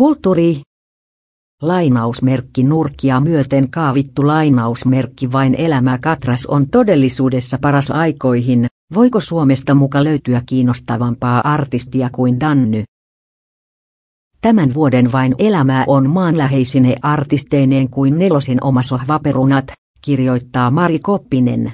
Kulttuuri. Lainausmerkki nurkia myöten kaavittu lainausmerkki vain elämä Katras on todellisuudessa paras aikoihin, voiko Suomesta muka löytyä kiinnostavampaa artistia kuin Danny? Tämän vuoden vain elämää on maanläheisine artisteineen kuin nelosin omasohvaperunat, kirjoittaa Mari Koppinen.